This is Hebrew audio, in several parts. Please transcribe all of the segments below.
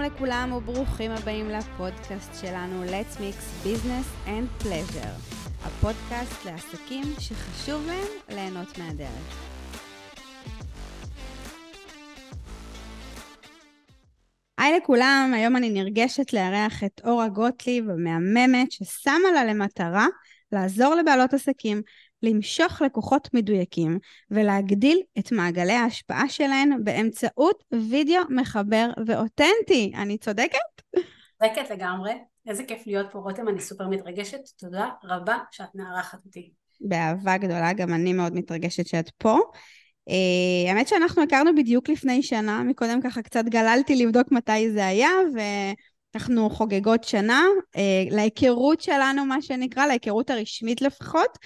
שלום לכולם וברוכים הבאים לפודקאסט שלנו Let's Mix Business and Pleasure, הפודקאסט לעסקים שחשוב להם ליהנות מהדרך. היי לכולם, היום אני נרגשת לארח את אורה גוטליב המהממת ששמה לה למטרה לעזור לבעלות עסקים למשוך לקוחות מדויקים ולהגדיל את מעגלי ההשפעה שלהן באמצעות וידאו מחבר ואותנטי. אני צודקת? צודקת לגמרי. איזה כיף להיות פה, רותם, אני סופר מתרגשת. תודה רבה שאת מארחת אותי. באהבה גדולה, גם אני מאוד מתרגשת שאת פה. Uh, האמת שאנחנו הכרנו בדיוק לפני שנה, מקודם ככה קצת גללתי לבדוק מתי זה היה, ואנחנו חוגגות שנה uh, להיכרות שלנו, מה שנקרא, להיכרות הרשמית לפחות.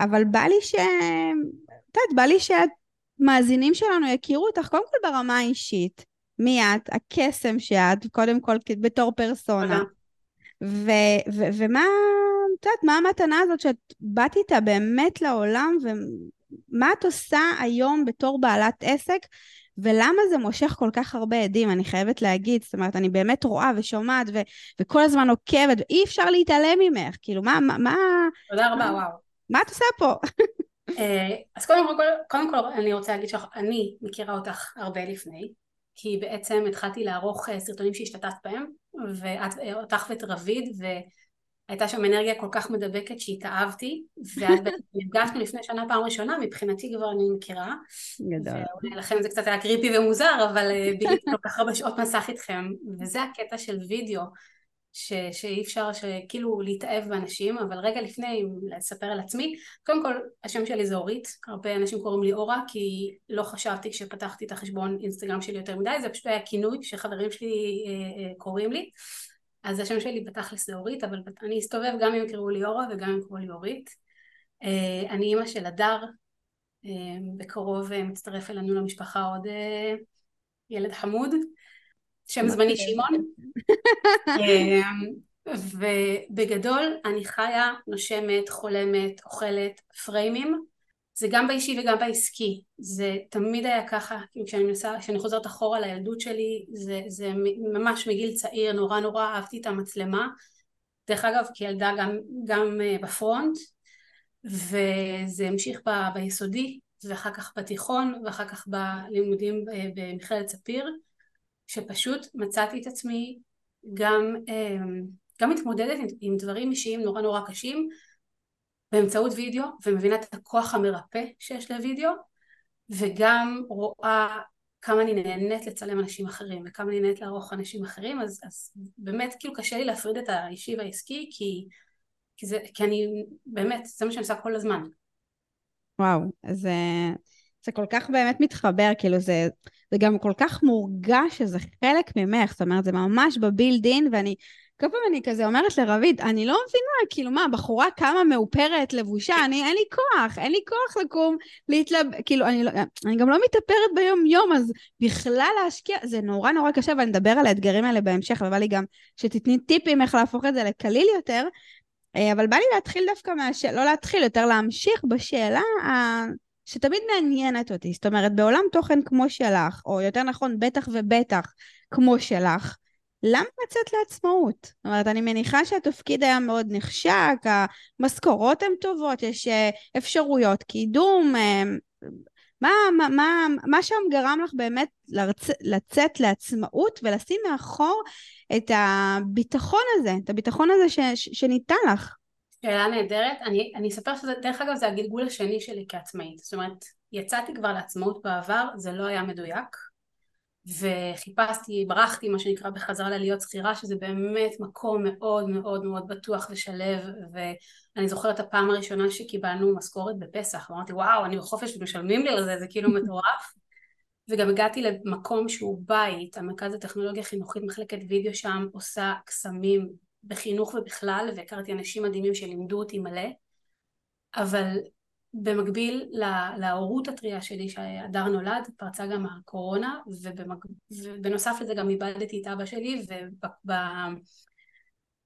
אבל בא לי ש... את יודעת, בא לי שהמאזינים שלנו יכירו אותך קודם כל ברמה האישית. מי את, הקסם שאת, קודם כל בתור פרסונה. ו- ו- ומה, את יודעת, מה המתנה הזאת שאת באת איתה באמת לעולם, ומה את עושה היום בתור בעלת עסק, ולמה זה מושך כל כך הרבה עדים, אני חייבת להגיד, זאת אומרת, אני באמת רואה ושומעת, ו- וכל הזמן עוקבת, ואי אפשר להתעלם ממך, כאילו, מה, מה... תודה רבה, וואו. מה את עושה פה? אה, אז קודם כל, קודם כל אני רוצה להגיד שאני מכירה אותך הרבה לפני, כי בעצם התחלתי לערוך אה, סרטונים שהשתתפת בהם, ואת, אה, ואת רביד, והייתה שם אנרגיה כל כך מדבקת שהתאהבתי, ואת נפגשנו לפני שנה פעם ראשונה, מבחינתי כבר אני מכירה. גדול. ואולי לכם זה קצת היה קריפי ומוזר, אבל ביליתי כל כך הרבה שעות מסך איתכם, וזה הקטע של וידאו. ש, שאי אפשר כאילו להתאהב באנשים, אבל רגע לפני לספר על עצמי, קודם כל השם שלי זה אורית, הרבה אנשים קוראים לי אורה כי לא חשבתי כשפתחתי את החשבון אינסטגרם שלי יותר מדי, זה פשוט היה כינוי שחברים שלי אה, אה, קוראים לי, אז השם שלי בתכלס זה אורית, אבל אני אסתובב גם אם יקראו לי אורה וגם אם יקראו לי אורית. אה, אני אימא של הדר, אה, בקרוב אה, מצטרף אלינו למשפחה עוד אה, ילד חמוד. שם זמני שמעון. אמ, ובגדול אני חיה, נושמת, חולמת, אוכלת פריימים. זה גם באישי וגם בעסקי. זה תמיד היה ככה, כאילו כשאני מנסה, כשאני חוזרת אחורה לילדות שלי, זה, זה ממש מגיל צעיר, נורא נורא אהבתי את המצלמה. דרך אגב, כילדה גם, גם אה, בפרונט, וזה המשיך ב, ביסודי, ואחר כך בתיכון, ואחר כך בלימודים אה, במכללת ספיר. שפשוט מצאתי את עצמי גם, אמ, גם מתמודדת עם, דברים אישיים נורא נורא קשים באמצעות וידאו ומבינה את הכוח המרפא שיש לוידאו וגם רואה כמה אני נהנית לצלם אנשים אחרים וכמה אני נהנית לערוך אנשים אחרים אז, אז באמת כאילו קשה לי להפריד את האישי והעסקי כי, כי, זה, כי אני באמת זה מה שאני עושה כל הזמן. וואו אז אה, זה כל כך באמת מתחבר כאילו זה זה גם כל כך מורגש שזה חלק ממך, זאת אומרת, זה ממש בבילד אין, ואני, כל פעם אני כזה אומרת לרביד, אני לא מבינה, כאילו מה, בחורה כמה מאופרת, לבושה, אני, אין לי כוח, אין לי כוח לקום, להתלב... כאילו, אני, לא, אני גם לא מתאפרת ביום-יום, אז בכלל להשקיע, זה נורא נורא קשה, ואני אדבר על האתגרים האלה בהמשך, ובא לי גם שתתני טיפים איך להפוך את זה לקליל יותר, אה, אבל בא לי להתחיל דווקא מהשאלה, לא להתחיל, יותר להמשיך בשאלה ה... שתמיד מעניינת אותי. זאת אומרת, בעולם תוכן כמו שלך, או יותר נכון, בטח ובטח כמו שלך, למה לצאת לעצמאות? זאת אומרת, אני מניחה שהתפקיד היה מאוד נחשק, המשכורות הן טובות, יש אה, אפשרויות קידום. אה, מה, מה, מה, מה שם גרם לך באמת לרצ... לצאת לעצמאות ולשים מאחור את הביטחון הזה, את הביטחון הזה ש... שניתן לך? שאלה נהדרת. אני, אני אספר שזה, דרך אגב, זה הגלגול השני שלי כעצמאית. זאת אומרת, יצאתי כבר לעצמאות בעבר, זה לא היה מדויק, וחיפשתי, ברחתי, מה שנקרא, בחזרה ללהיות שכירה, שזה באמת מקום מאוד מאוד מאוד בטוח ושלב, ואני זוכרת את הפעם הראשונה שקיבלנו משכורת בפסח, ואמרתי, וואו, אני בחופש ומשלמים לי על זה, זה כאילו מטורף. וגם הגעתי למקום שהוא בית, המרכז הטכנולוגיה החינוכית, מחלקת וידאו שם עושה קסמים בחינוך ובכלל, והכרתי אנשים מדהימים שלימדו אותי מלא, אבל במקביל להורות הטריה שלי שהדר נולד, פרצה גם הקורונה, ובמק... ובנוסף לזה גם איבדתי את אבא שלי,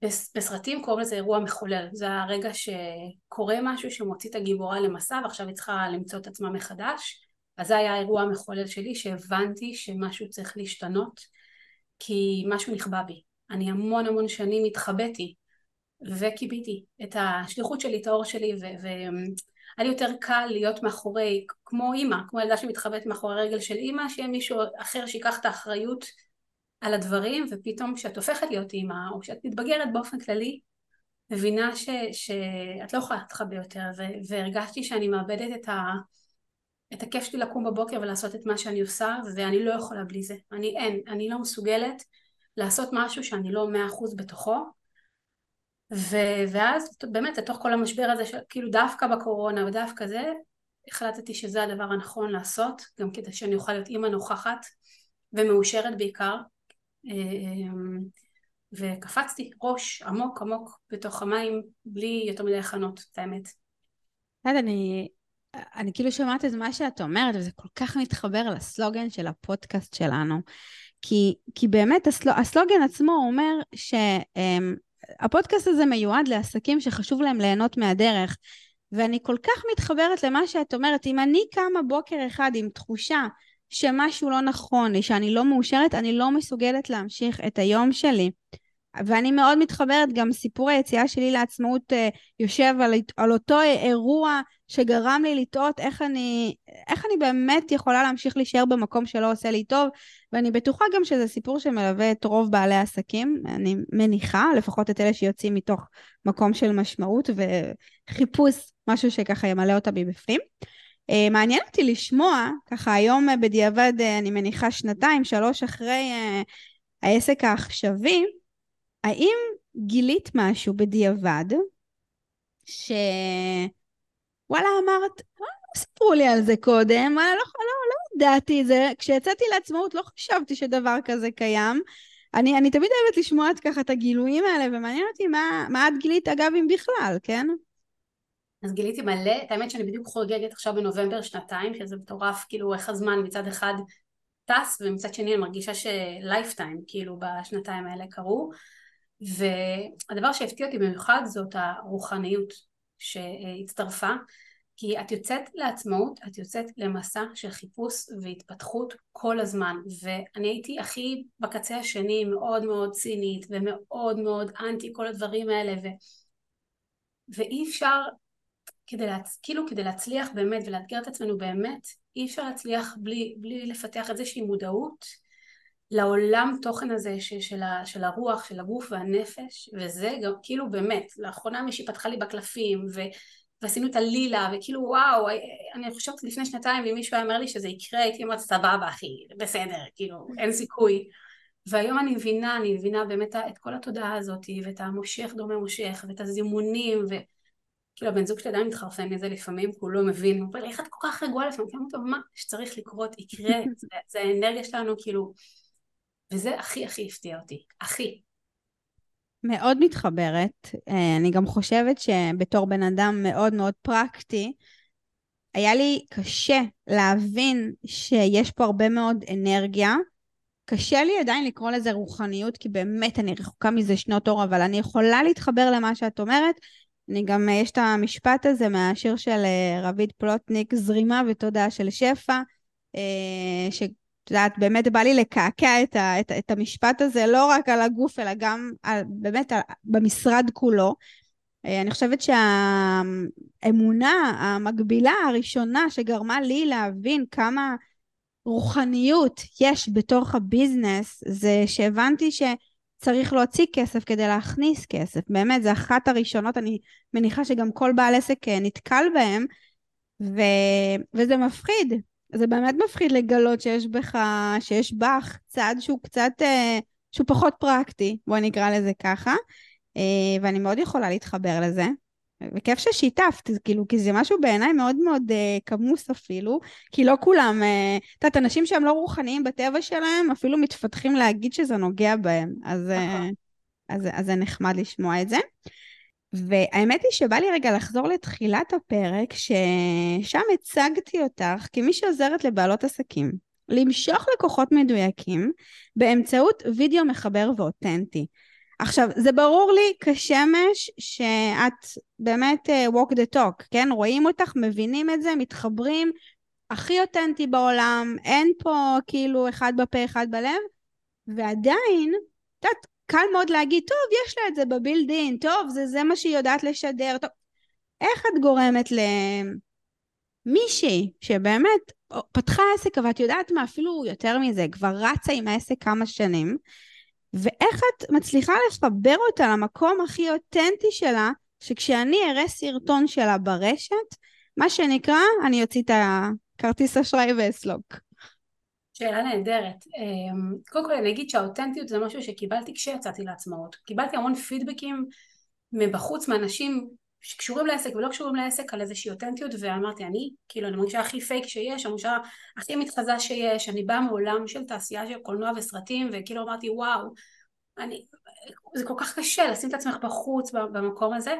ובסרטים קוראים לזה אירוע מחולל. זה הרגע שקורה משהו שמוציא את הגיבורה למסע, ועכשיו היא צריכה למצוא את עצמה מחדש. אז זה היה האירוע המחולל שלי, שהבנתי שמשהו צריך להשתנות. כי משהו נכבה בי. אני המון המון שנים התחבאתי וכיביתי את השליחות שלי, את האור שלי, והיה לי יותר קל להיות מאחורי, כמו אימא, כמו ילדה שמתחבאת מאחורי רגל של אימא, שיהיה מישהו אחר שיקח את האחריות על הדברים, ופתאום כשאת הופכת להיות אימא, או כשאת מתבגרת באופן כללי, מבינה ש, שאת לא יכולה להתחבא יותר, ו, והרגשתי שאני מאבדת את, ה, את הכיף שלי לקום בבוקר ולעשות את מה שאני עושה, ואני לא יכולה בלי זה. אני אין, אני לא מסוגלת לעשות משהו שאני לא מאה אחוז בתוכו, ו, ואז באמת לתוך כל המשבר הזה, של, כאילו דווקא בקורונה ודווקא זה, החלטתי שזה הדבר הנכון לעשות, גם כדי שאני אוכל להיות אימא נוכחת ומאושרת בעיקר. אמ, וקפצתי ראש עמוק עמוק בתוך המים בלי יותר מדי הכנות, את האמת. אני, אני כאילו שומעת את מה שאת אומרת, וזה כל כך מתחבר לסלוגן של הפודקאסט שלנו. כי, כי באמת הסלוג, הסלוגן עצמו אומר שהפודקאסט הזה מיועד לעסקים שחשוב להם ליהנות מהדרך. ואני כל כך מתחברת למה שאת אומרת, אם אני קמה בוקר אחד עם תחושה שמשהו לא נכון לי, שאני לא מאושרת, אני לא מסוגלת להמשיך את היום שלי. ואני מאוד מתחברת, גם סיפור היציאה שלי לעצמאות uh, יושב על, על אותו אירוע שגרם לי לטעות איך אני, איך אני באמת יכולה להמשיך להישאר במקום שלא עושה לי טוב, ואני בטוחה גם שזה סיפור שמלווה את רוב בעלי העסקים, אני מניחה, לפחות את אלה שיוצאים מתוך מקום של משמעות וחיפוש, משהו שככה ימלא אותה מבפנים. Uh, מעניין אותי לשמוע, ככה היום uh, בדיעבד, אני מניחה שנתיים, שלוש אחרי העסק העכשווי, האם גילית משהו בדיעבד, שוואלה אמרת, לא סיפרו לי על זה קודם, וואלה לא, לא, לא ידעתי את זה, כשיצאתי לעצמאות לא חשבתי שדבר כזה קיים. אני, אני תמיד אוהבת לשמוע את ככה את הגילויים האלה, ומעניין אותי מה, מה את גילית אגב אם בכלל, כן? אז גיליתי מלא, את האמת שאני בדיוק חוגגת עכשיו בנובמבר שנתיים, שזה מטורף, כאילו איך הזמן מצד אחד טס, ומצד שני אני מרגישה שלייפטיים, כאילו בשנתיים האלה קרו. והדבר שהפתיע אותי במיוחד זאת הרוחניות שהצטרפה כי את יוצאת לעצמאות, את יוצאת למסע של חיפוש והתפתחות כל הזמן ואני הייתי הכי בקצה השני מאוד מאוד צינית ומאוד מאוד אנטי כל הדברים האלה ו... ואי אפשר כדי, להצ... כאילו כדי להצליח באמת ולאתגר את עצמנו באמת אי אפשר להצליח בלי, בלי לפתח איזושהי מודעות לעולם תוכן הזה ש, של, ה, של הרוח, של הגוף והנפש, וזה גם כאילו באמת, לאחרונה מישהי פתחה לי בקלפים, ו, ועשינו את הלילה, וכאילו וואו, אני חושבת לפני שנתיים, אם מישהו היה אומר לי שזה יקרה, הייתי אומרת סבבה אחי, בסדר, כאילו, אין סיכוי. והיום אני מבינה, אני מבינה באמת את כל התודעה הזאת, ואת המושך דומה מושך, ואת הזימונים, וכאילו הבן זוג שלי עדיין מתחרפן מזה לפעמים, כי הוא לא מבין, הוא אומר לי, איך את כל כך רגועה לפעמים? כאילו, מה שצריך לקרות יקרה, זה, זה האנרגיה שלנו, כאילו, וזה הכי הכי הפתיע אותי, הכי. מאוד מתחברת. אה, אני גם חושבת שבתור בן אדם מאוד מאוד פרקטי, היה לי קשה להבין שיש פה הרבה מאוד אנרגיה. קשה לי עדיין לקרוא לזה רוחניות, כי באמת אני רחוקה מזה שנות אור, אבל אני יכולה להתחבר למה שאת אומרת. אני גם, יש את המשפט הזה מהשיר של אה, רביד פלוטניק, זרימה ותודעה של שפע, אה, ש... את יודעת, באמת בא לי לקעקע את, ה, את, את המשפט הזה, לא רק על הגוף, אלא גם על, באמת על, במשרד כולו. אה, אני חושבת שהאמונה המקבילה הראשונה שגרמה לי להבין כמה רוחניות יש בתוך הביזנס, זה שהבנתי שצריך להוציא כסף כדי להכניס כסף. באמת, זה אחת הראשונות, אני מניחה שגם כל בעל עסק אה, נתקל בהם, ו... וזה מפחיד. זה באמת מפחיד לגלות שיש בך, שיש בך צד שהוא קצת, אה, שהוא פחות פרקטי, בואי נקרא לזה ככה, אה, ואני מאוד יכולה להתחבר לזה. וכיף ששיתפת, כאילו, כי זה משהו בעיניי מאוד מאוד אה, כמוס אפילו, כי לא כולם, אה, את יודעת, אנשים שהם לא רוחניים בטבע שלהם, אפילו מתפתחים להגיד שזה נוגע בהם. אז, אה, נכון. אז, אז זה נחמד לשמוע את זה. והאמת היא שבא לי רגע לחזור לתחילת הפרק, ששם הצגתי אותך כמי שעוזרת לבעלות עסקים למשוך לקוחות מדויקים באמצעות וידאו מחבר ואותנטי. עכשיו, זה ברור לי כשמש שאת באמת uh, walk the talk, כן? רואים אותך, מבינים את זה, מתחברים, הכי אותנטי בעולם, אין פה כאילו אחד בפה, אחד בלב, ועדיין, את יודעת, קל מאוד להגיד, טוב, יש לה את זה בבילדין, טוב, זה, זה מה שהיא יודעת לשדר, טוב. איך את גורמת למישהי שבאמת פתחה עסק, אבל את יודעת מה, אפילו יותר מזה, כבר רצה עם העסק כמה שנים, ואיך את מצליחה לחבר אותה למקום הכי אותנטי שלה, שכשאני אראה סרטון שלה ברשת, מה שנקרא, אני אוציא את הכרטיס אשראי ואסלוק. שאלה נהדרת. אמ, קודם כל אני אגיד שהאותנטיות זה משהו שקיבלתי כשיצאתי לעצמאות. קיבלתי המון פידבקים מבחוץ מאנשים שקשורים לעסק ולא קשורים לעסק על איזושהי אותנטיות ואמרתי אני כאילו אני מרגישה הכי פייק שיש, אני מרגישה הכי מתחזה שיש, אני באה מעולם של תעשייה של קולנוע וסרטים וכאילו אמרתי וואו אני, זה כל כך קשה לשים את עצמך בחוץ במקום הזה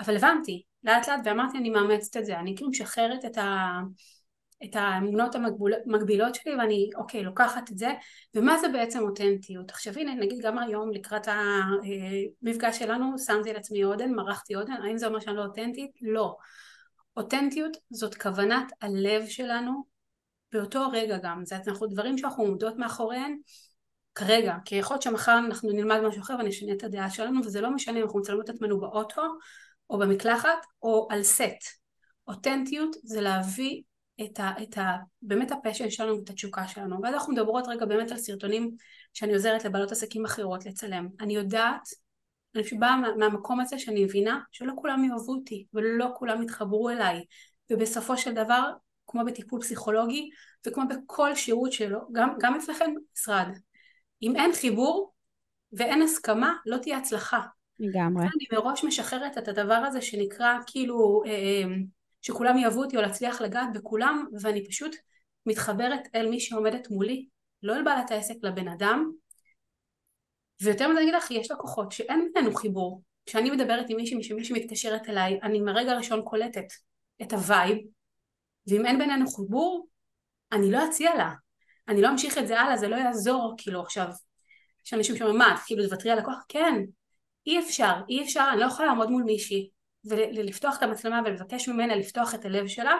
אבל הבנתי לאט לאט ואמרתי אני מאמצת את זה, אני כאילו משחררת את ה... את האמונות המקבילות שלי ואני אוקיי לוקחת את זה ומה זה בעצם אותנטיות? עכשיו הנה נגיד גם היום לקראת המפגש שלנו שמתי על עצמי עודן מרחתי עודן האם זה אומר שאני לא אותנטית? לא. אותנטיות זאת כוונת הלב שלנו באותו רגע גם. זה אנחנו דברים שאנחנו עומדות מאחוריהן כרגע כי יכול להיות שמחר אנחנו נלמד משהו אחר ונשנה את הדעה שלנו וזה לא משנה אם אנחנו מצלמות את עצמנו באוטו או במקלחת או על סט. אותנטיות זה להביא את, ה, את ה, באמת הפשן שלנו ואת התשוקה שלנו. ואז אנחנו מדברות רגע באמת על סרטונים שאני עוזרת לבעלות עסקים אחרות לצלם. אני יודעת אני פשוט באה מה, מהמקום הזה שאני מבינה שלא כולם יאהבו אותי ולא כולם יתחברו אליי. ובסופו של דבר כמו בטיפול פסיכולוגי וכמו בכל שירות שלו גם, גם אצלכם משרד. אם אין חיבור ואין הסכמה לא תהיה הצלחה. לגמרי. אני מראש משחררת את הדבר הזה שנקרא כאילו אה, אה שכולם יאהבו אותי או להצליח לגעת בכולם ואני פשוט מתחברת אל מי שעומדת מולי לא אל בעלת העסק לבן אדם. ויותר מזה אני אגיד לך יש לקוחות שאין בינינו חיבור. כשאני מדברת עם מישהי שמישהי מתקשרת אליי אני מהרגע הראשון קולטת את ה vibe ואם אין בינינו חיבור אני לא אציע לה. אני לא אמשיך את זה הלאה זה לא יעזור כאילו עכשיו יש אנשים שאומרים מה כאילו תוותרי על לקוח כן. אי אפשר אי אפשר אני לא יכולה לעמוד מול מישהי ולפתוח את המצלמה ולבקש ממנה לפתוח את הלב שלה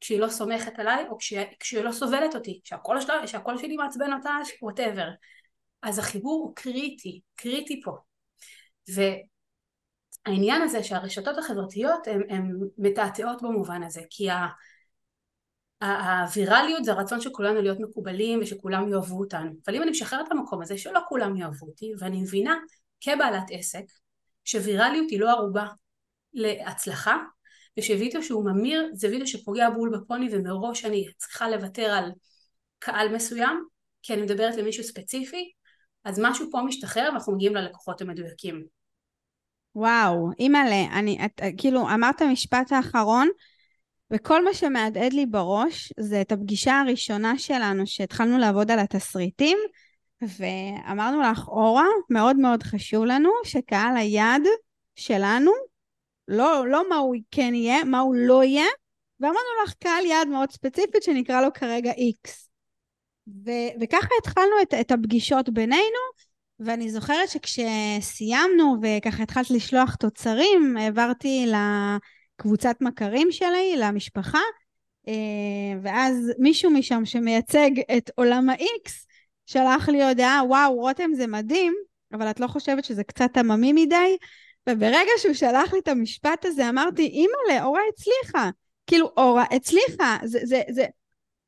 כשהיא לא סומכת עליי או כשהיא, כשהיא לא סובלת אותי, שהקול, שלה, שהקול שלי מעצבן אותה, whatever. אז החיבור הוא קריטי, קריטי פה. והעניין הזה שהרשתות החברתיות הן מתעתעות במובן הזה, כי ה... הווירליות זה הרצון של כולנו להיות מקובלים ושכולם יאהבו אותנו אבל אם אני משחררת את המקום הזה שלא כולם יאהבו אותי ואני מבינה כבעלת עסק שווירליות היא לא ערובה להצלחה ושווידאו שהוא ממיר זה וידאו שפוגע בול בפוני ומראש אני צריכה לוותר על קהל מסוים כי אני מדברת למישהו ספציפי אז משהו פה משתחרר ואנחנו מגיעים ללקוחות המדויקים. וואו, אימא'לה, אני, את, כאילו, אמרת משפט האחרון, וכל מה שמהדהד לי בראש זה את הפגישה הראשונה שלנו שהתחלנו לעבוד על התסריטים, ואמרנו לך, אורה, מאוד מאוד חשוב לנו שקהל היעד שלנו לא, לא מה הוא כן יהיה, מה הוא לא יהיה, ואמרנו לך קהל יעד מאוד ספציפית שנקרא לו כרגע. ו- וככה התחלנו את, את הפגישות בינינו, ואני זוכרת שכשסיימנו וככה התחלת לשלוח תוצרים, העברתי לקבוצת מכרים שלי, למשפחה, אה, ואז מישהו משם שמייצג את עולם ה-X, שלח לי הודעה, וואו, רותם זה מדהים, אבל את לא חושבת שזה קצת עממי מדי? וברגע שהוא שלח לי את המשפט הזה, אמרתי, אימא'לה, אורה הצליחה. כאילו, אורה הצליחה. זה, זה, זה,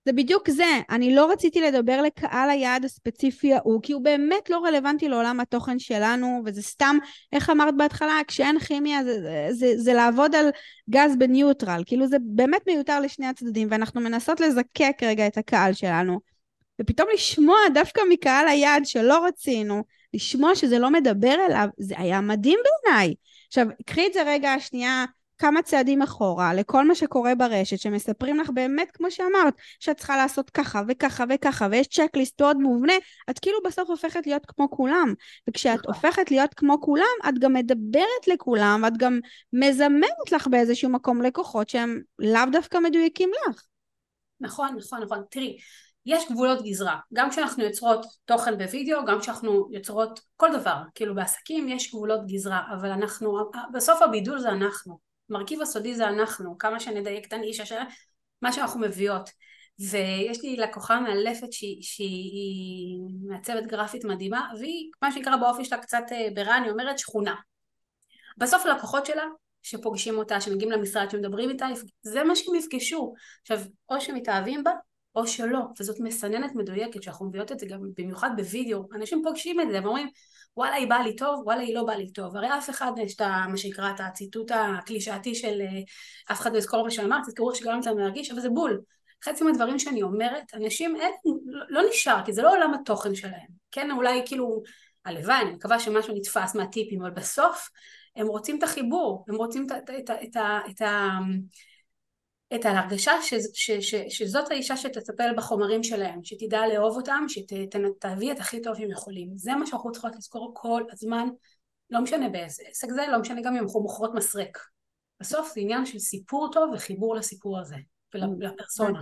זה בדיוק זה. אני לא רציתי לדבר לקהל היעד הספציפי ההוא, כי הוא באמת לא רלוונטי לעולם התוכן שלנו, וזה סתם, איך אמרת בהתחלה, כשאין כימיה זה, זה, זה, זה לעבוד על גז בניוטרל. כאילו, זה באמת מיותר לשני הצדדים, ואנחנו מנסות לזקק רגע את הקהל שלנו. ופתאום לשמוע דווקא מקהל היעד שלא רצינו, לשמוע שזה לא מדבר אליו, זה היה מדהים בעיניי. עכשיו, קחי את זה רגע שנייה כמה צעדים אחורה, לכל מה שקורה ברשת, שמספרים לך באמת, כמו שאמרת, שאת צריכה לעשות ככה וככה וככה, ויש צ'קליסט מאוד מובנה, את כאילו בסוף הופכת להיות כמו כולם. וכשאת נכון. הופכת להיות כמו כולם, את גם מדברת לכולם, ואת גם מזמנת לך באיזשהו מקום לקוחות שהם לאו דווקא מדויקים לך. נכון, נכון, נכון. תראי, יש גבולות גזרה, גם כשאנחנו יוצרות תוכן בווידאו, גם כשאנחנו יוצרות כל דבר, כאילו בעסקים יש גבולות גזרה, אבל אנחנו, בסוף הבידול זה אנחנו, מרכיב הסודי זה אנחנו, כמה שנדייק את הנישה של מה שאנחנו מביאות, ויש לי לקוחה מאלפת שהיא, שהיא מעצבת גרפית מדהימה והיא מה שנקרא באופי שלה קצת אה, ברע אני אומרת שכונה. בסוף הלקוחות שלה שפוגשים אותה, שמגיעים למשרד, שמדברים איתה, זה מה שהם יפגשו. עכשיו, או שמתאהבים בה, או שלא, וזאת מסננת מדויקת, שאנחנו מביאות את זה גם במיוחד בווידאו, אנשים פוגשים את זה ואומרים, וואלה היא באה לי טוב, וואלה היא לא באה לי טוב. הרי אף אחד, יש את מה שנקרא את הציטוט הקלישאתי של אה, אף אחד לא יזכור מה שאמרת, תזכרו איך שגרמת להם להרגיש, אבל זה בול. חצי מהדברים שאני אומרת, אנשים אין, לא, נשאר, כי זה לא עולם התוכן שלהם. כן, אולי כאילו, הלוואי, אני מקווה שמשהו נתפס מהטיפים, אבל בסוף הם רוצים את החיבור, הם רוצים את, את, את, את, את, את ההרגשה ש, ש, ש, שזאת האישה שתטפל בחומרים שלהם, שתדע לאהוב אותם, שתביא את הכי טוב שהם יכולים. זה מה שאנחנו צריכות לזכור כל הזמן, לא משנה באיזה עסק זה, לא משנה גם אם אנחנו מוכרות מסרק. בסוף זה עניין של סיפור טוב וחיבור לסיפור הזה ולפרסונה.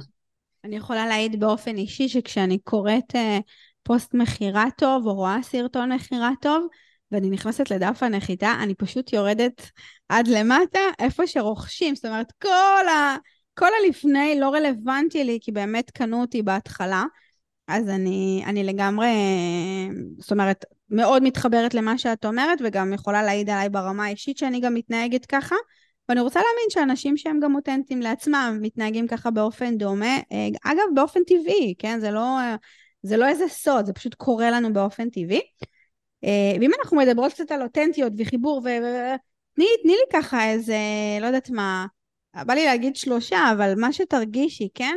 אני יכולה להעיד באופן אישי שכשאני קוראת אה, פוסט מכירה טוב או רואה סרטון מכירה טוב, ואני נכנסת לדף הנחיתה, אני פשוט יורדת עד למטה, איפה שרוכשים. זאת אומרת, כל, ה, כל הלפני לא רלוונטי לי, כי באמת קנו אותי בהתחלה. אז אני, אני לגמרי, זאת אומרת, מאוד מתחברת למה שאת אומרת, וגם יכולה להעיד עליי ברמה האישית שאני גם מתנהגת ככה. ואני רוצה להאמין שאנשים שהם גם אותנטיים לעצמם מתנהגים ככה באופן דומה. אגב, באופן טבעי, כן? זה לא, זה לא איזה סוד, זה פשוט קורה לנו באופן טבעי. אה, ואם אנחנו מדברות קצת על אותנטיות וחיבור, ותני לי ככה איזה, לא יודעת מה, בא לי להגיד שלושה, אבל מה שתרגישי, כן?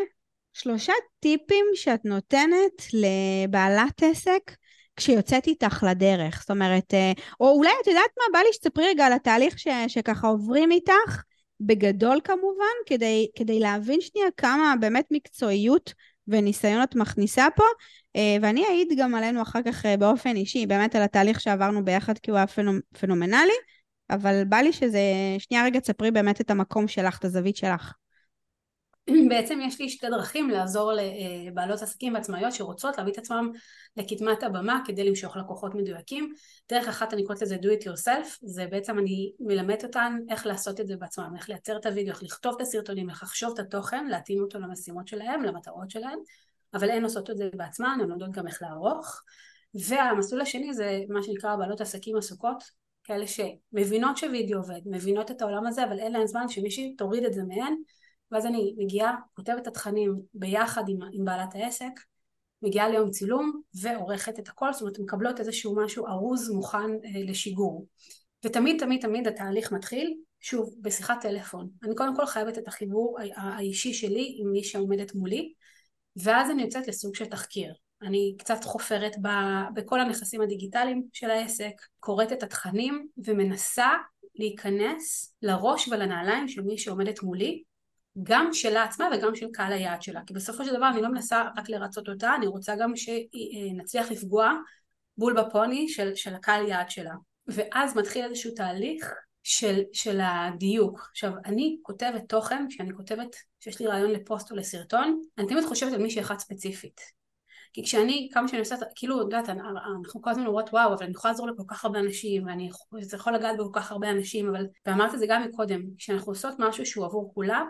שלושה טיפים שאת נותנת לבעלת עסק כשיוצאת איתך לדרך. זאת אומרת, אה, או אולי את יודעת מה, בא לי שתספרי רגע על התהליך ש, שככה עוברים איתך, בגדול כמובן, כדי, כדי להבין שנייה כמה באמת מקצועיות וניסיון את מכניסה פה, אה, ואני אעיד גם עלינו אחר כך אה, באופן אישי, באמת על התהליך שעברנו ביחד כי הוא היה פנומנלי, אבל בא לי שזה, שנייה רגע תספרי באמת את המקום שלך, את הזווית שלך. בעצם יש לי שתי דרכים לעזור לבעלות עסקים ועצמאיות שרוצות להביא את עצמם לקדמת הבמה כדי למשוך לקוחות מדויקים. דרך אחת אני קוראת לזה do it yourself, זה בעצם אני מלמדת אותן איך לעשות את זה בעצמם, איך לייצר את הוידאו, איך לכתוב את הסרטונים, איך לחשוב את התוכן, להתאים אותו למשימות שלהם, למטרות שלהם, אבל הן עושות את זה בעצמן, הן לומדות גם איך לערוך. והמסלול השני זה מה שנקרא בעלות עסקים עסוקות, כאלה שמבינות שווידאו עובד, מבינות את העולם הזה, אבל אין להן זמן שמישהי תוריד את זה מהן ואז אני מגיעה, כותבת את התכנים ביחד עם, עם בעלת העסק, מגיעה ליום צילום ועורכת את הכל, זאת אומרת מקבלות איזשהו משהו ארוז מוכן אה, לשיגור. ותמיד תמיד תמיד התהליך מתחיל, שוב, בשיחת טלפון. אני קודם כל חייבת את החיבור האישי שלי עם מי שעומדת מולי, ואז אני יוצאת לסוג של תחקיר. אני קצת חופרת ב, בכל הנכסים הדיגיטליים של העסק, קוראת את התכנים ומנסה להיכנס לראש ולנעליים של מי שעומדת מולי גם שלה עצמה וגם של קהל היעד שלה. כי בסופו של דבר אני לא מנסה רק לרצות אותה אני רוצה גם שנצליח לפגוע בול בפוני של, של הקהל יעד שלה. ואז מתחיל איזשהו תהליך של, של הדיוק. עכשיו אני כותבת תוכן כשאני כותבת שיש לי רעיון לפוסט או לסרטון אני תמיד חושבת על מישהי אחת ספציפית כי כשאני, כמה שאני עושה, כאילו, את יודעת, אנחנו כל הזמן אומרות וואו, אבל אני יכולה לעזור לכל כך הרבה אנשים, ואני יכול לגעת בכל כך הרבה אנשים, אבל, ואמרת את זה גם מקודם, כשאנחנו עושות משהו שהוא עבור כולם,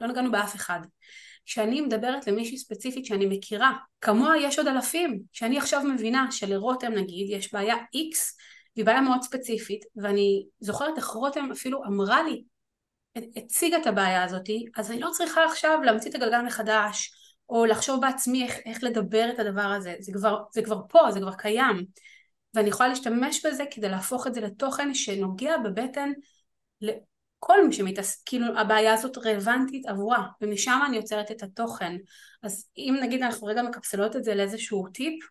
לא נגענו באף אחד. כשאני מדברת למישהי ספציפית שאני מכירה, כמוה יש עוד אלפים, שאני עכשיו מבינה שלרותם נגיד יש בעיה X, והיא בעיה מאוד ספציפית, ואני זוכרת איך רותם אפילו אמרה לי, הציגה את הבעיה הזאתי, אז אני לא צריכה עכשיו להמציא את הגלגל מחדש, או לחשוב בעצמי איך, איך לדבר את הדבר הזה, זה כבר, זה כבר פה, זה כבר קיים, ואני יכולה להשתמש בזה כדי להפוך את זה לתוכן שנוגע בבטן כל מי שמתעסק, כאילו הבעיה הזאת רלוונטית עבורה, ומשם אני יוצרת את התוכן. אז אם נגיד אנחנו רגע מקפסלות את זה לאיזשהו טיפ,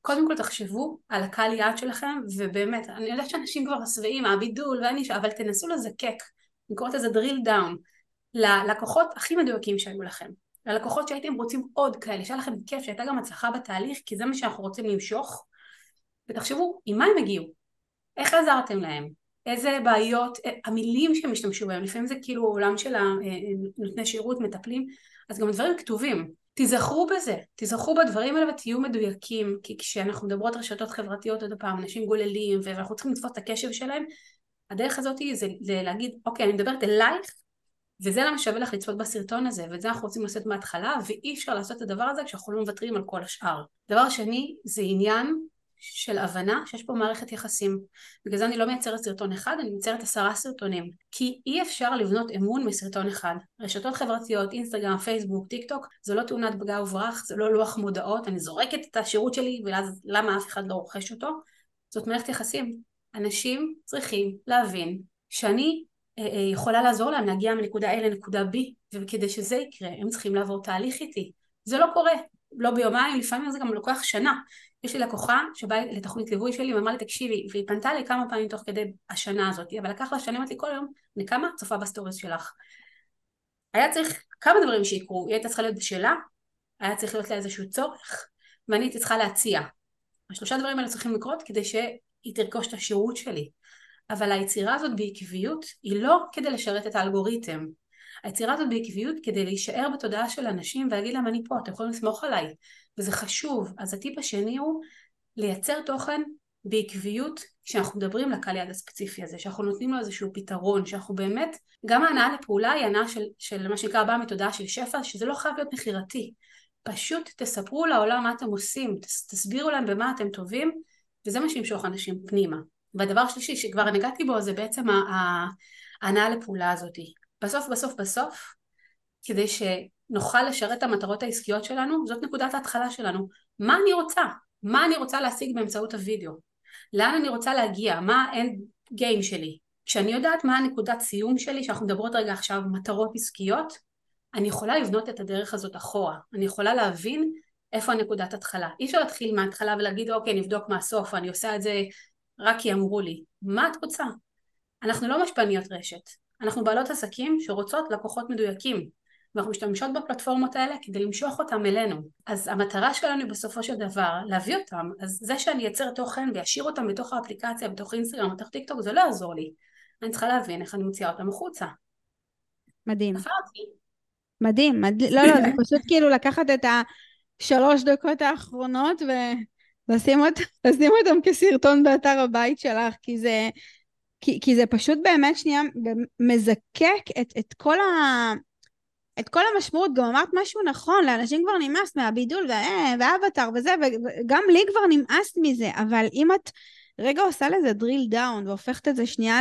קודם כל תחשבו על הקהל יעד שלכם, ובאמת, אני יודעת שאנשים כבר שבעים מהבידול והנישה, אבל תנסו לזקק, אני קוראת לזה drill down, ללקוחות הכי מדויקים שהיו לכם. ללקוחות שהייתם רוצים עוד כאלה, שהיה לכם כיף, שהייתה גם הצלחה בתהליך, כי זה מה שאנחנו רוצים למשוך, ותחשבו עם מה הם הגיעו, איך עזרתם להם, איזה בעיות, אה, המילים שהם השתמשו בהם, לפעמים זה כאילו עולם של נותני אה, שירות, מטפלים, אז גם הדברים כתובים. תיזכרו בזה, תיזכרו בדברים האלה ותהיו מדויקים, כי כשאנחנו מדברות רשתות חברתיות עוד פעם, אנשים גוללים ואנחנו צריכים לתפוס את הקשב שלהם, הדרך הזאת זה, זה להגיד, אוקיי, אני מדברת אלייך, וזה למה שווה לך לצפות בסרטון הזה, ואת זה אנחנו רוצים לעשות מההתחלה, ואי אפשר לעשות את הדבר הזה כשאנחנו לא מוותרים על כל השאר. דבר שני, זה עניין של הבנה שיש פה מערכת יחסים. בגלל זה אני לא מייצרת סרטון אחד, אני מייצרת עשרה סרטונים. כי אי אפשר לבנות אמון מסרטון אחד. רשתות חברתיות, אינסטגרם, פייסבוק, טיק טוק, זה לא תאונת פגע וברח, זה לא לוח מודעות, אני זורקת את השירות שלי, ואז למה אף אחד לא רוכש אותו? זאת מערכת יחסים. אנשים צריכים להבין שאני יכולה לעזור להם להגיע מנקודה A לנקודה B, וכדי שזה יקרה הם צריכים לעבור תהליך איתי. זה לא קורה, לא ביומיים, לפעמים זה גם לוקח שנה. יש לי לקוחה שבאה לתוכנית ליווי שלי ואמרה לי תקשיבי, והיא פנתה לי כמה פעמים תוך כדי השנה הזאת, אבל לקח לה שנה, אמרתי כל יום, אני כמה צופה ב stories שלך. היה צריך כמה דברים שיקרו, היא הייתה צריכה להיות בשלה, היה צריך להיות לה איזשהו צורך, ואני הייתי צריכה להציע. השלושה דברים האלה צריכים לקרות כדי שהיא תרכוש את השירות שלי. אבל היצירה הזאת בעקביות היא לא כדי לשרת את האלגוריתם. היצירה הזאת בעקביות כדי להישאר בתודעה של אנשים ולהגיד להם אני פה, אתם יכולים לסמוך עליי. וזה חשוב. אז הטיפ השני הוא לייצר תוכן בעקביות כשאנחנו מדברים לקהל יד הספציפי הזה, שאנחנו נותנים לו איזשהו פתרון, שאנחנו באמת, גם ההנאה לפעולה היא הנאה של, של מה שנקרא באה מתודעה של שפע, שזה לא חייב להיות מכירתי. פשוט תספרו לעולם מה אתם עושים, תסבירו להם במה אתם טובים, וזה מה שימשוך אנשים פנימה. והדבר השלישי שכבר נגעתי בו זה בעצם ההנאה לפעולה הזאת. בסוף בסוף בסוף, כדי שנוכל לשרת את המטרות העסקיות שלנו, זאת נקודת ההתחלה שלנו. מה אני רוצה? מה אני רוצה להשיג באמצעות הוידאו? לאן אני רוצה להגיע? מה האנד גיים שלי? כשאני יודעת מה הנקודת סיום שלי, שאנחנו מדברות רגע עכשיו מטרות עסקיות, אני יכולה לבנות את הדרך הזאת אחורה. אני יכולה להבין איפה הנקודת התחלה. אי אפשר להתחיל מההתחלה ולהגיד אוקיי נבדוק מהסוף, אני עושה את זה רק כי אמרו לי. מה את רוצה? אנחנו לא משפעניות רשת. אנחנו בעלות עסקים שרוצות לקוחות מדויקים. ואנחנו משתמשות בפלטפורמות האלה כדי למשוך אותם אלינו. אז המטרה שלנו היא בסופו של דבר להביא אותם. אז זה שאני אייצר תוכן ואשאיר אותם בתוך האפליקציה, בתוך אינסטגרם, בתוך טיק טוק, זה לא יעזור לי. אני צריכה להבין איך אני מוציאה אותם החוצה. מדהים. מדהים, מד... לא, לא, זה פשוט כאילו לקחת את השלוש דקות האחרונות ולשים אות... אותם כסרטון באתר הבית שלך, כי זה, כי, כי זה פשוט באמת שנייה מזקק את, את כל ה... את כל המשמעות, גם אמרת משהו נכון, לאנשים כבר נמאס מהבידול וה... והאבטר וזה, וגם לי כבר נמאס מזה, אבל אם את רגע עושה לזה drill down והופכת את זה שנייה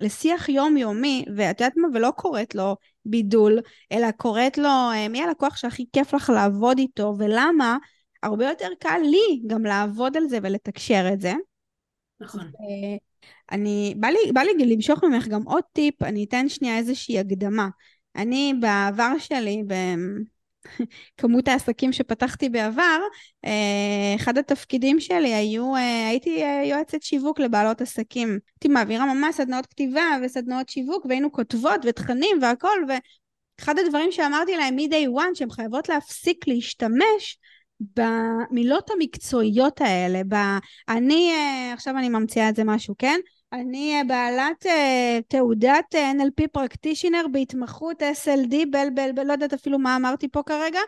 לשיח יומיומי, ואת יודעת מה, ולא קוראת לו בידול, אלא קוראת לו אה, מי הלקוח שהכי כיף לך לעבוד איתו, ולמה, הרבה יותר קל לי גם לעבוד על זה ולתקשר את זה. נכון. אני, בא לי, בא לי למשוך ממך גם עוד טיפ, אני אתן שנייה איזושהי הקדמה. אני בעבר שלי, בכמות העסקים שפתחתי בעבר, אה, אחד התפקידים שלי היו, אה, הייתי אה, יועצת שיווק לבעלות עסקים. הייתי מעבירה ממש סדנאות כתיבה וסדנאות שיווק, והיינו כותבות ותכנים והכל, ואחד הדברים שאמרתי להם מ-day one, שהן חייבות להפסיק להשתמש במילות המקצועיות האלה, ב... אני, עכשיו אני ממציאה את זה משהו, כן? אני בעלת uh, תעודת NLP פרקטישנר בהתמחות SLD, בל, בל, בל, לא יודעת אפילו מה אמרתי פה כרגע,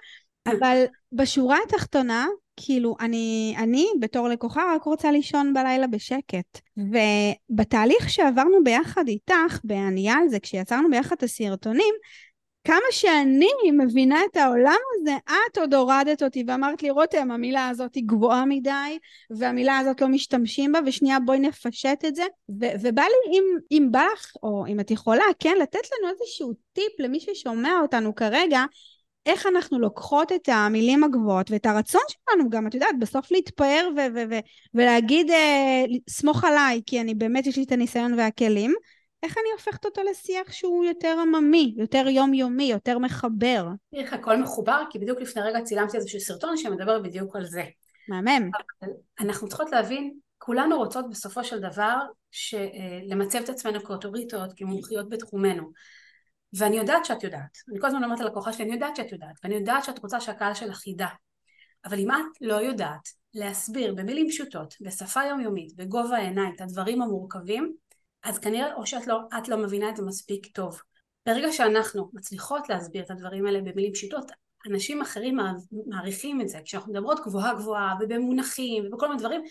אבל בשורה התחתונה, כאילו, אני, אני בתור לקוחה רק רוצה לישון בלילה בשקט. ובתהליך שעברנו ביחד איתך, בענייה על זה, כשיצרנו ביחד את הסרטונים, כמה שאני מבינה את העולם הזה, את עוד הורדת אותי ואמרת לי, רותם, המילה הזאת היא גבוהה מדי, והמילה הזאת לא משתמשים בה, ושנייה בואי נפשט את זה. ו- ובא לי, אם, אם בא לך, או אם את יכולה, כן, לתת לנו איזשהו טיפ למי ששומע אותנו כרגע, איך אנחנו לוקחות את המילים הגבוהות ואת הרצון שלנו גם, את יודעת, בסוף להתפאר ו- ו- ו- ולהגיד, אה, סמוך עליי, כי אני באמת, יש לי את הניסיון והכלים. איך אני הופכת אותו לשיח שהוא יותר עממי, יותר יומיומי, יותר מחבר? תראי איך הכל מחובר, כי בדיוק לפני רגע צילמתי איזשהו סרטון שמדבר בדיוק על זה. מהמם. אנחנו צריכות להבין, כולנו רוצות בסופו של דבר למצב את עצמנו כאוטוריטות, כמומחיות בתחומנו. ואני יודעת שאת יודעת. אני כל הזמן אומרת ללקוחה שלי, אני יודעת שאת יודעת, ואני יודעת שאת רוצה שהקהל שלך ידע. אבל אם את לא יודעת להסביר במילים פשוטות, בשפה יומיומית, בגובה העיניים, את הדברים המורכבים, אז כנראה או שאת לא, לא מבינה את זה מספיק טוב. ברגע שאנחנו מצליחות להסביר את הדברים האלה במילים פשוטות, אנשים אחרים מעריכים את זה. כשאנחנו מדברות גבוהה גבוהה ובמונחים ובכל מיני דברים,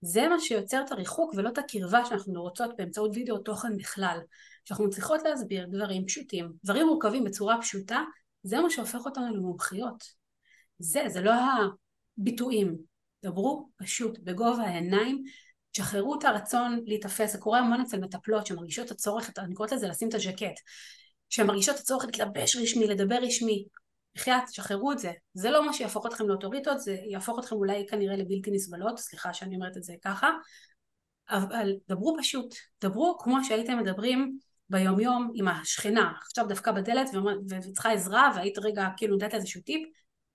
זה מה שיוצר את הריחוק ולא את הקרבה שאנחנו רוצות באמצעות וידאו תוכן בכלל. שאנחנו צריכות להסביר דברים פשוטים, דברים מורכבים בצורה פשוטה, זה מה שהופך אותנו למומחיות. זה, זה לא הביטויים. דברו פשוט, בגובה העיניים, תשחררו את הרצון להיתפס, זה קורה המון אצל מטפלות שמרגישות את הצורך, אני קוראת לזה לשים את הז'קט, שמרגישות את הצורך להתלבש רשמי, לדבר רשמי, בחייאת, תשחררו את זה, זה לא מה שיהפוך אתכם לאוטוריטות, זה יהפוך אתכם אולי כנראה לבלתי נסבלות, סליחה שאני אומרת את זה ככה, אבל דברו פשוט, דברו כמו שהייתם מדברים ביום יום עם השכנה, עכשיו דווקא בדלת וצריכה עזרה והיית רגע כאילו נותנת איזשהו טיפ,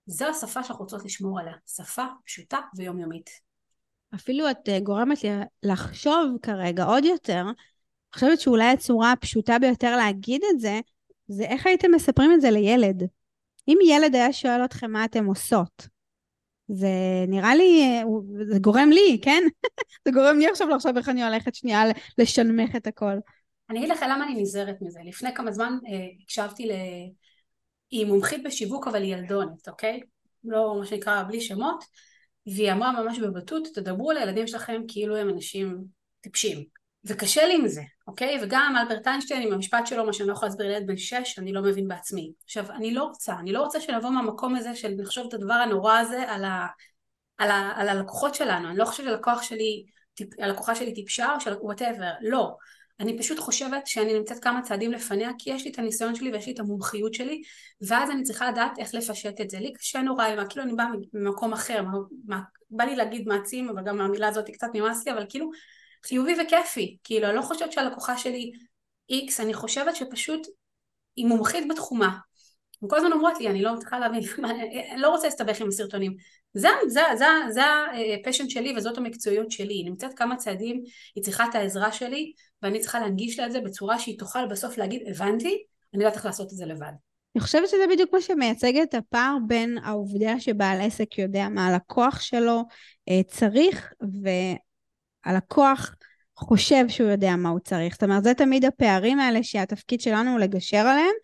זו השפה שאנחנו רוצות לשמור עליה, שפה פשוטה ויומיומית. אפילו את אה, גורמת לי לחשוב כרגע עוד יותר, אני חושבת שאולי הצורה הפשוטה ביותר להגיד את זה, זה איך הייתם מספרים את זה לילד. אם ילד היה שואל אתכם מה אתם עושות, זה נראה לי, אה, זה גורם לי, כן? זה גורם לי עכשיו לחשוב איך אני הולכת שנייה לשנמך את הכל. אני אגיד לך למה אני נזהרת מזה. לפני כמה זמן אה, הקשבתי ל... היא מומחית בשיווק אבל היא ילדונת, אוקיי? לא מה שנקרא בלי שמות, והיא אמרה ממש בבטות, תדברו לילדים שלכם כאילו הם אנשים טיפשים. וקשה לי עם זה, אוקיי? וגם אלברט איינשטיין עם המשפט שלו, מה שאני לא יכולה להסביר לילד בן שש, אני לא מבין בעצמי. עכשיו, אני לא רוצה, אני לא רוצה שנבוא מהמקום הזה של לחשוב את הדבר הנורא הזה על, ה, על, ה, על הלקוחות שלנו. אני לא חושבת שהלקוח שלי, שלי טיפשה או של whatever, לא. אני פשוט חושבת שאני נמצאת כמה צעדים לפניה כי יש לי את הניסיון שלי ויש לי את המומחיות שלי ואז אני צריכה לדעת איך לפשט את זה. לי קשה נורא, כאילו אני באה ממקום אחר, מה, בא לי להגיד מעצים אבל גם המילה הזאת קצת נמאס לי אבל כאילו חיובי וכיפי, כאילו אני לא חושבת שהלקוחה שלי איקס, אני חושבת שפשוט היא מומחית בתחומה. הם כל הזמן אומרות לי, אני לא מצליחה להבין, אני לא רוצה להסתבך עם הסרטונים. זה, זה, זה, זה הפשן שלי וזאת המקצועיות שלי. היא נמצאת כמה צעדים, היא צריכה את העזרה שלי, ואני צריכה להנגיש לה את זה בצורה שהיא תוכל בסוף להגיד, הבנתי, אני יודעת איך לעשות את זה לבד. אני חושבת שזה בדיוק מה שמייצג את הפער בין העובדה שבעל עסק יודע מה הלקוח שלו אה, צריך, והלקוח חושב שהוא יודע מה הוא צריך. זאת אומרת, זה תמיד הפערים האלה שהתפקיד שלנו הוא לגשר עליהם,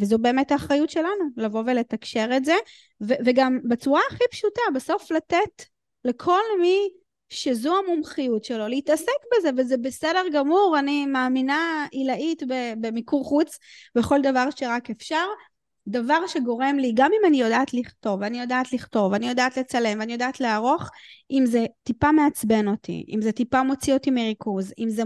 וזו באמת האחריות שלנו, לבוא ולתקשר את זה, וגם בצורה הכי פשוטה, בסוף לתת לכל מי שזו המומחיות שלו, להתעסק בזה, וזה בסדר גמור, אני מאמינה עילאית במיקור חוץ, בכל דבר שרק אפשר. דבר שגורם לי, גם אם אני יודעת לכתוב, ואני יודעת לכתוב, ואני יודעת לצלם, ואני יודעת לערוך, אם זה טיפה מעצבן אותי, אם זה טיפה מוציא אותי מריכוז, אם זה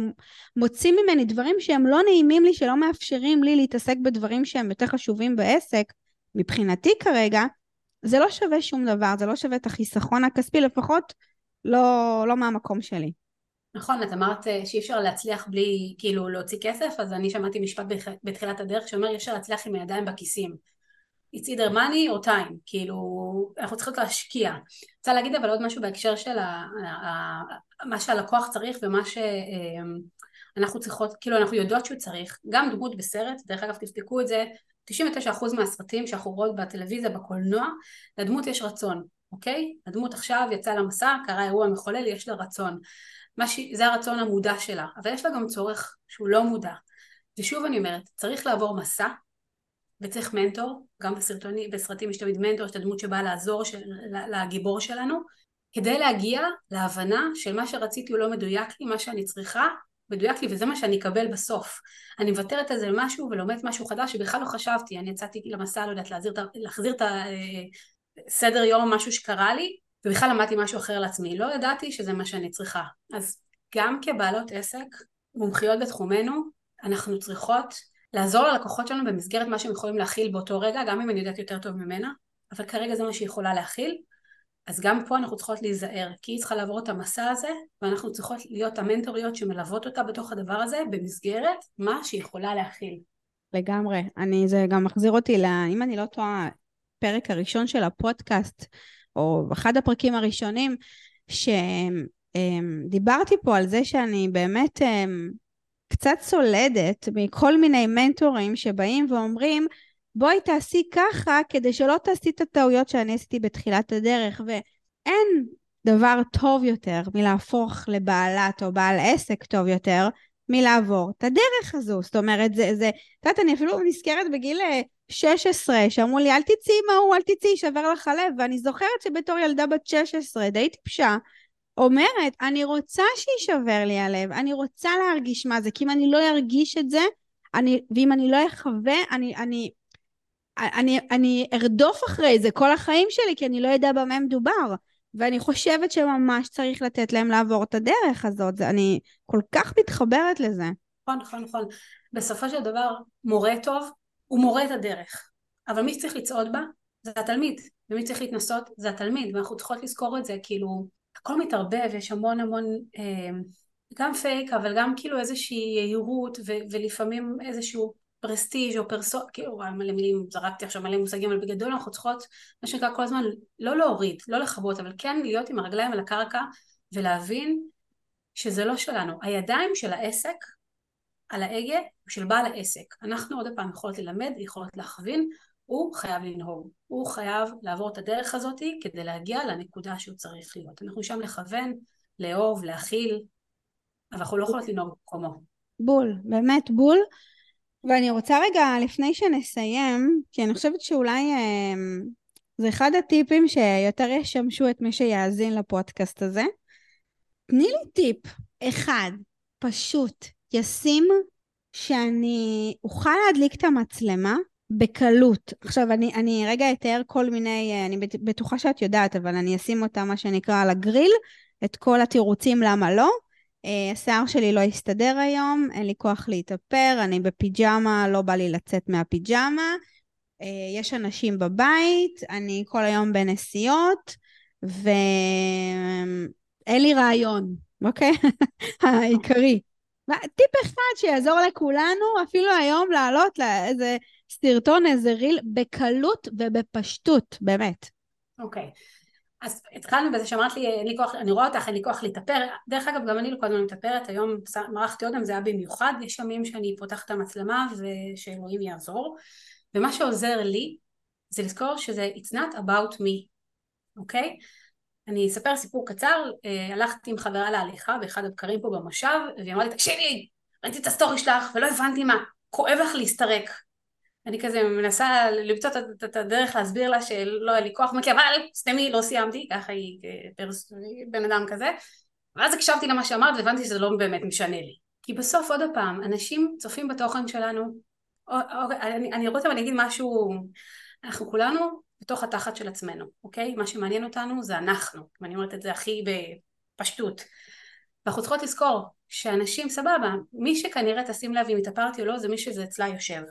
מוציא ממני דברים שהם לא נעימים לי, שלא מאפשרים לי להתעסק בדברים שהם יותר חשובים בעסק, מבחינתי כרגע, זה לא שווה שום דבר, זה לא שווה את החיסכון הכספי, לפחות לא, לא מהמקום שלי. נכון, את אמרת אה, שאי אפשר להצליח בלי כאילו להוציא כסף, אז אני שמעתי משפט בתחילת הדרך שאומר אי אפשר להצליח עם הידיים בכיסים. It's either money or time, כאילו אנחנו צריכות להשקיע. רוצה להגיד אבל עוד משהו בהקשר של ה, ה, מה שהלקוח צריך ומה שאנחנו אה, צריכות, כאילו אנחנו יודעות שהוא צריך, גם דמות בסרט, דרך אגב תבדקו את זה, 99% מהסרטים שאנחנו רואות בטלוויזיה, בקולנוע, לדמות יש רצון, אוקיי? הדמות עכשיו יצאה למסע, קרה אירוע מחולל, יש לה רצון. ש... זה הרצון המודע שלה, אבל יש לה גם צורך שהוא לא מודע. ושוב אני אומרת, צריך לעבור מסע, וצריך מנטור, גם בסרטונים, בסרטים יש תמיד מנטור, יש את הדמות שבאה לעזור של, לגיבור שלנו, כדי להגיע להבנה של מה שרציתי הוא לא מדויק לי, מה שאני צריכה, מדויק לי וזה מה שאני אקבל בסוף. אני מוותרת על זה למשהו ולומדת משהו חדש שבכלל לא חשבתי, אני יצאתי למסע, לא יודעת, להחזיר, להחזיר את הסדר אה, יום, משהו שקרה לי, ובכלל למדתי משהו אחר לעצמי. לא ידעתי שזה מה שאני צריכה. אז גם כבעלות עסק, מומחיות בתחומנו, אנחנו צריכות לעזור ללקוחות שלנו במסגרת מה שהם יכולים להכיל באותו רגע, גם אם אני יודעת יותר טוב ממנה, אבל כרגע זה מה שהיא יכולה להכיל. אז גם פה אנחנו צריכות להיזהר, כי היא צריכה לעבור את המסע הזה, ואנחנו צריכות להיות המנטוריות שמלוות אותה בתוך הדבר הזה, במסגרת מה שהיא יכולה להכיל. לגמרי. אני, זה גם מחזיר אותי, לה, אם אני לא טועה, פרק הראשון של הפודקאסט, או אחד הפרקים הראשונים, שדיברתי פה על זה שאני באמת קצת סולדת מכל מיני מנטורים שבאים ואומרים, בואי תעשי ככה כדי שלא תעשי את הטעויות שאני עשיתי בתחילת הדרך, ואין דבר טוב יותר מלהפוך לבעלת או בעל עסק טוב יותר מלעבור את הדרך הזו. זאת אומרת, זה, זה, את יודעת, אני אפילו נזכרת בגיל 16, שאמרו לי, אל תצאי עם ההוא, אל תצאי, יישבר לך לב. ואני זוכרת שבתור ילדה בת 16, די טיפשה, אומרת, אני רוצה שיישבר לי הלב, אני רוצה להרגיש מה זה, כי אם אני לא ארגיש את זה, אני, ואם אני לא אחווה, אני, אני, אני, אני ארדוף אחרי זה כל החיים שלי, כי אני לא יודע במה מדובר. ואני חושבת שממש צריך לתת להם לעבור את הדרך הזאת. אני כל כך מתחברת לזה. נכון, נכון, נכון. בסופו של דבר, מורה טוב, הוא מורה את הדרך. אבל מי שצריך לצעוד בה, זה התלמיד. ומי שצריך להתנסות, זה התלמיד. ואנחנו צריכות לזכור את זה, כאילו, הכל מתערבב, יש המון המון, אה, גם פייק, אבל גם כאילו איזושהי יהירות, ולפעמים איזשהו פרסטיג' או פרסו... כאילו, מלא מילים, זרקתי עכשיו מלא מושגים, אבל בגדול אנחנו צריכות, מה שנקרא כל הזמן, לא להוריד, לא לכבות, אבל כן להיות עם הרגליים על הקרקע, ולהבין שזה לא שלנו. הידיים של העסק, על ההגה, של בעל העסק. אנחנו עוד פעם יכולות ללמד, יכולות להכווין, הוא חייב לנהוג. הוא חייב לעבור את הדרך הזאת כדי להגיע לנקודה שהוא צריך להיות. אנחנו שם לכוון, לאהוב, להכיל, אבל אנחנו לא יכולות לנהוג במקומו. בול, באמת בול. ואני רוצה רגע, לפני שנסיים, כי אני חושבת שאולי אה, זה אחד הטיפים שיותר ישמשו את מי שיאזין לפודקאסט הזה. תני לי טיפ אחד, פשוט, ישים, שאני אוכל להדליק את המצלמה בקלות. עכשיו, אני, אני רגע אתאר כל מיני, אה, אני בטוחה שאת יודעת, אבל אני אשים אותה, מה שנקרא, על הגריל, את כל התירוצים למה לא. Uh, השיער שלי לא הסתדר היום, אין לי כוח להתאפר, אני בפיג'מה, לא בא לי לצאת מהפיג'מה. Uh, יש אנשים בבית, אני כל היום בנסיעות, ואין לי רעיון, אוקיי? העיקרי. טיפ אחד שיעזור לכולנו, אפילו היום לעלות לאיזה סרטון, איזה ריל, בקלות ובפשטות, באמת. אוקיי. Okay. אז התחלנו בזה שאמרת לי, אין לי כוח, אני רואה אותך, אין לי כוח להתאפר. דרך אגב, גם אני לא הזמן מתאפרת, היום מרחתי עוד פעם, זה היה במיוחד, יש ימים שאני פותחת את המצלמה ושאלוהים יעזור. ומה שעוזר לי, זה לזכור שזה it's not about me, אוקיי? Okay? אני אספר סיפור קצר, אה, הלכתי עם חברה להליכה באחד הבקרים פה במושב, והיא אמרה לי, תקשיבי, ראיתי את ה story שלך ולא הבנתי מה, כואב לך להסתרק. אני כזה מנסה למצוא את הדרך להסביר לה שלא היה לי כוח, אמרתי אבל סתמי, לא סיימתי, ככה היא פרס, בן אדם כזה, ואז הקשבתי למה שאמרת והבנתי שזה לא באמת משנה לי. כי בסוף עוד פעם, אנשים צופים בתוכן שלנו, או, או, אני, אני רוצה ואני אגיד משהו, אנחנו כולנו בתוך התחת של עצמנו, אוקיי? מה שמעניין אותנו זה אנחנו, ואני אומרת את זה הכי בפשטות. ואנחנו צריכות לזכור שאנשים, סבבה, מי שכנראה תשים לב אם התאפרתי או לא, זה מי שזה אצלה יושב.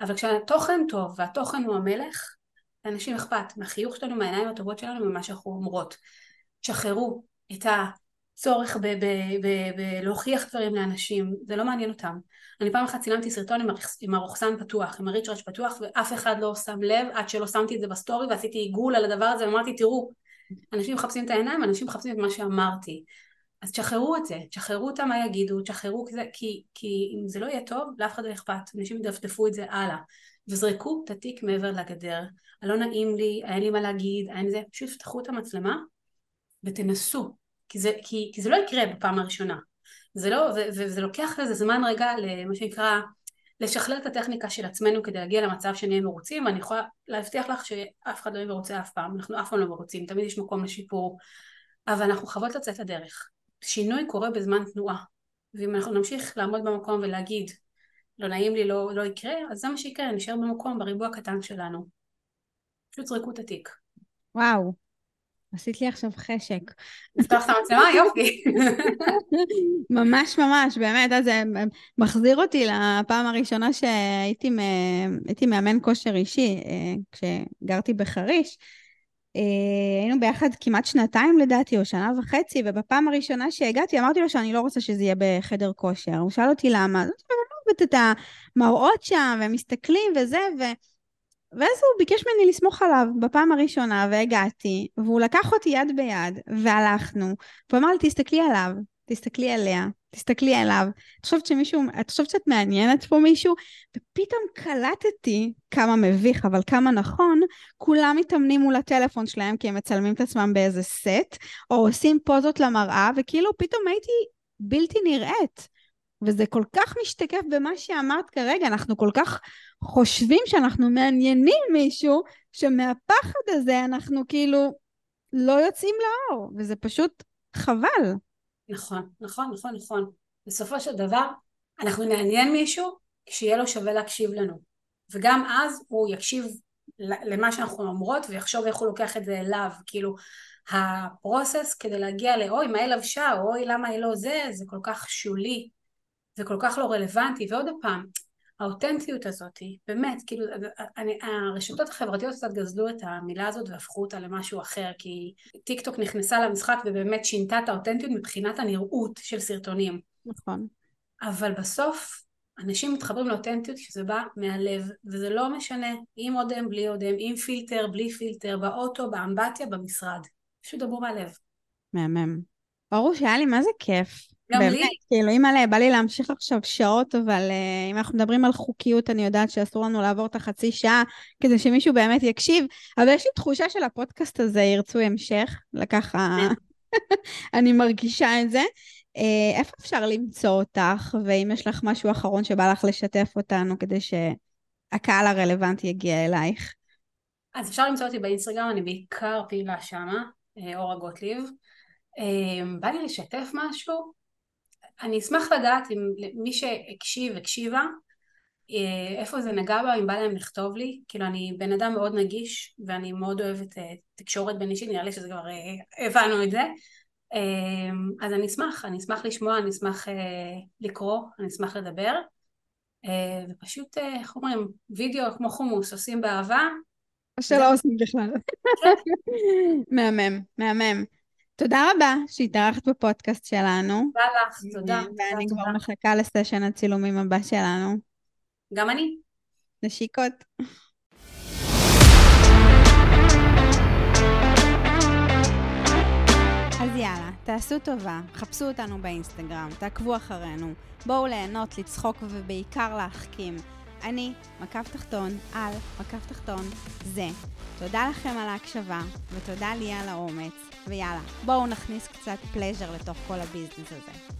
אבל כשהתוכן טוב והתוכן הוא המלך, לאנשים אכפת מהחיוך שלנו, מהעיניים הטובות שלנו, ממה שאנחנו אומרות. תשחררו את הצורך בלהוכיח דברים לאנשים, זה לא מעניין אותם. אני פעם אחת צילמתי סרטון עם, עם הרוכסן פתוח, עם הריצ'ראץ' פתוח, ואף אחד לא שם לב עד שלא שמתי את זה בסטורי ועשיתי עיגול על הדבר הזה ואמרתי תראו, אנשים מחפשים את העיניים, אנשים מחפשים את מה שאמרתי. אז תשחררו את זה, תשחררו אותם מה יגידו, תשחררו את זה, כי, כי אם זה לא יהיה טוב, לאף אחד לא אכפת, אנשים ידפדפו את זה הלאה. וזרקו את התיק מעבר לגדר, הלא נעים לי, אין לי מה להגיד, אין זה, פשוט פתחו את המצלמה ותנסו, כי זה, כי, כי זה לא יקרה בפעם הראשונה. זה לא, ו, וזה לוקח לזה זמן רגע למה שנקרא לשכלל את הטכניקה של עצמנו כדי להגיע למצב שנהיה מרוצים, ואני יכולה להבטיח לך שאף אחד לא יהיה מרוצה אף פעם, אנחנו אף פעם לא מרוצים, תמיד יש מקום לשיפור, אבל אנחנו חייבות לצאת לדרך. שינוי קורה בזמן תנועה, ואם אנחנו נמשיך לעמוד במקום ולהגיד לא נעים לי, לא, לא יקרה, אז זה מה שיקרה, נשאר במקום, בריבוע הקטן שלנו. פשוט זרקו את התיק. וואו, עשית לי עכשיו חשק. לפתוח את המצלמה? יופי. ממש ממש, באמת, אז זה מחזיר אותי לפעם הראשונה שהייתי מאמן כושר אישי, אה, כשגרתי בחריש. אה, היינו ביחד כמעט שנתיים לדעתי, או שנה וחצי, ובפעם הראשונה שהגעתי אמרתי לו שאני לא רוצה שזה יהיה בחדר כושר. הוא שאל אותי למה, אז אני לא אוהבת את המראות שם, והם מסתכלים וזה, ו... ואז הוא ביקש ממני לסמוך עליו בפעם הראשונה, והגעתי, והוא לקח אותי יד ביד, והלכנו, והוא אמר לי, תסתכלי עליו, תסתכלי עליה, תסתכלי עליו. את חושבת שמישהו, את חושבת שאת מעניינת פה מישהו? ופתאום קלטתי כמה מביך, אבל כמה נכון, כולם מתאמנים מול הטלפון שלהם כי הם מצלמים את עצמם באיזה סט, או עושים פוזות למראה, וכאילו פתאום הייתי בלתי נראית. וזה כל כך משתקף במה שאמרת כרגע, אנחנו כל כך חושבים שאנחנו מעניינים מישהו, שמהפחד הזה אנחנו כאילו לא יוצאים לאור, וזה פשוט חבל. נכון, נכון, נכון, נכון. בסופו של דבר, אנחנו נעניין מישהו כשיהיה לו שווה להקשיב לנו. וגם אז הוא יקשיב למה שאנחנו אומרות ויחשוב איך הוא לוקח את זה אליו. כאילו, הפרוסס כדי להגיע לאוי מה היא לבשה, או אוי למה היא לא זה, זה כל כך שולי וכל כך לא רלוונטי. ועוד פעם, האותנטיות הזאת, באמת, כאילו, אני, הרשתות החברתיות קצת גזלו את המילה הזאת והפכו אותה למשהו אחר, כי טיק טוק נכנסה למשחק ובאמת שינתה את האותנטיות מבחינת הנראות של סרטונים. נכון. אבל בסוף, אנשים מתחברים לאותנטיות שזה בא מהלב, וזה לא משנה אם אודם, בלי אודם, עם פילטר, בלי פילטר, באוטו, באמבטיה, במשרד. פשוט דברו מהלב. מהמם. ברור שהיה לי מה זה כיף. גם באמת, לי. כאילו, אימא'לה, בא לי להמשיך עכשיו שעות, אבל uh, אם אנחנו מדברים על חוקיות, אני יודעת שאסור לנו לעבור את החצי שעה, כדי שמישהו באמת יקשיב, אבל יש לי תחושה של הפודקאסט הזה ירצו המשך, לככה, אני מרגישה את זה. Uh, איפה אפשר למצוא אותך, ואם יש לך משהו אחרון שבא לך לשתף אותנו, כדי שהקהל הרלוונטי יגיע אלייך? אז אפשר למצוא אותי באינסטגרם, אני בעיקר פעילה שמה, אה, אורה גוטליב. בא לי לשתף משהו, אני אשמח לדעת אם מי שהקשיב, הקשיבה, אה, איפה זה נגע בה, אם בא להם לכתוב לי, כאילו אני בן אדם מאוד נגיש ואני מאוד אוהבת uh, תקשורת בין אישית, נראה לי שזה כבר uh, הבנו את זה, אז אני אשמח, אני אשמח לשמוע, אני אשמח לקרוא, אני אשמח לדבר, ופשוט, איך אומרים, וידאו כמו חומוס, עושים באהבה. או שלא עושים בכלל. כן. מהמם, מהמם. תודה רבה שהתארחת בפודקאסט שלנו. תודה לך, תודה. ואני כבר מחכה לסשן הצילומים הבא שלנו. גם אני. נשיקות. אז יאללה, תעשו טובה, חפשו אותנו באינסטגרם, תעקבו אחרינו, בואו ליהנות, לצחוק ובעיקר להחכים. אני, מקף תחתון, על, מקף תחתון, זה. תודה לכם על ההקשבה, ותודה לי על האומץ. ויאללה, בואו נכניס קצת פלז'ר לתוך כל הביזנס הזה.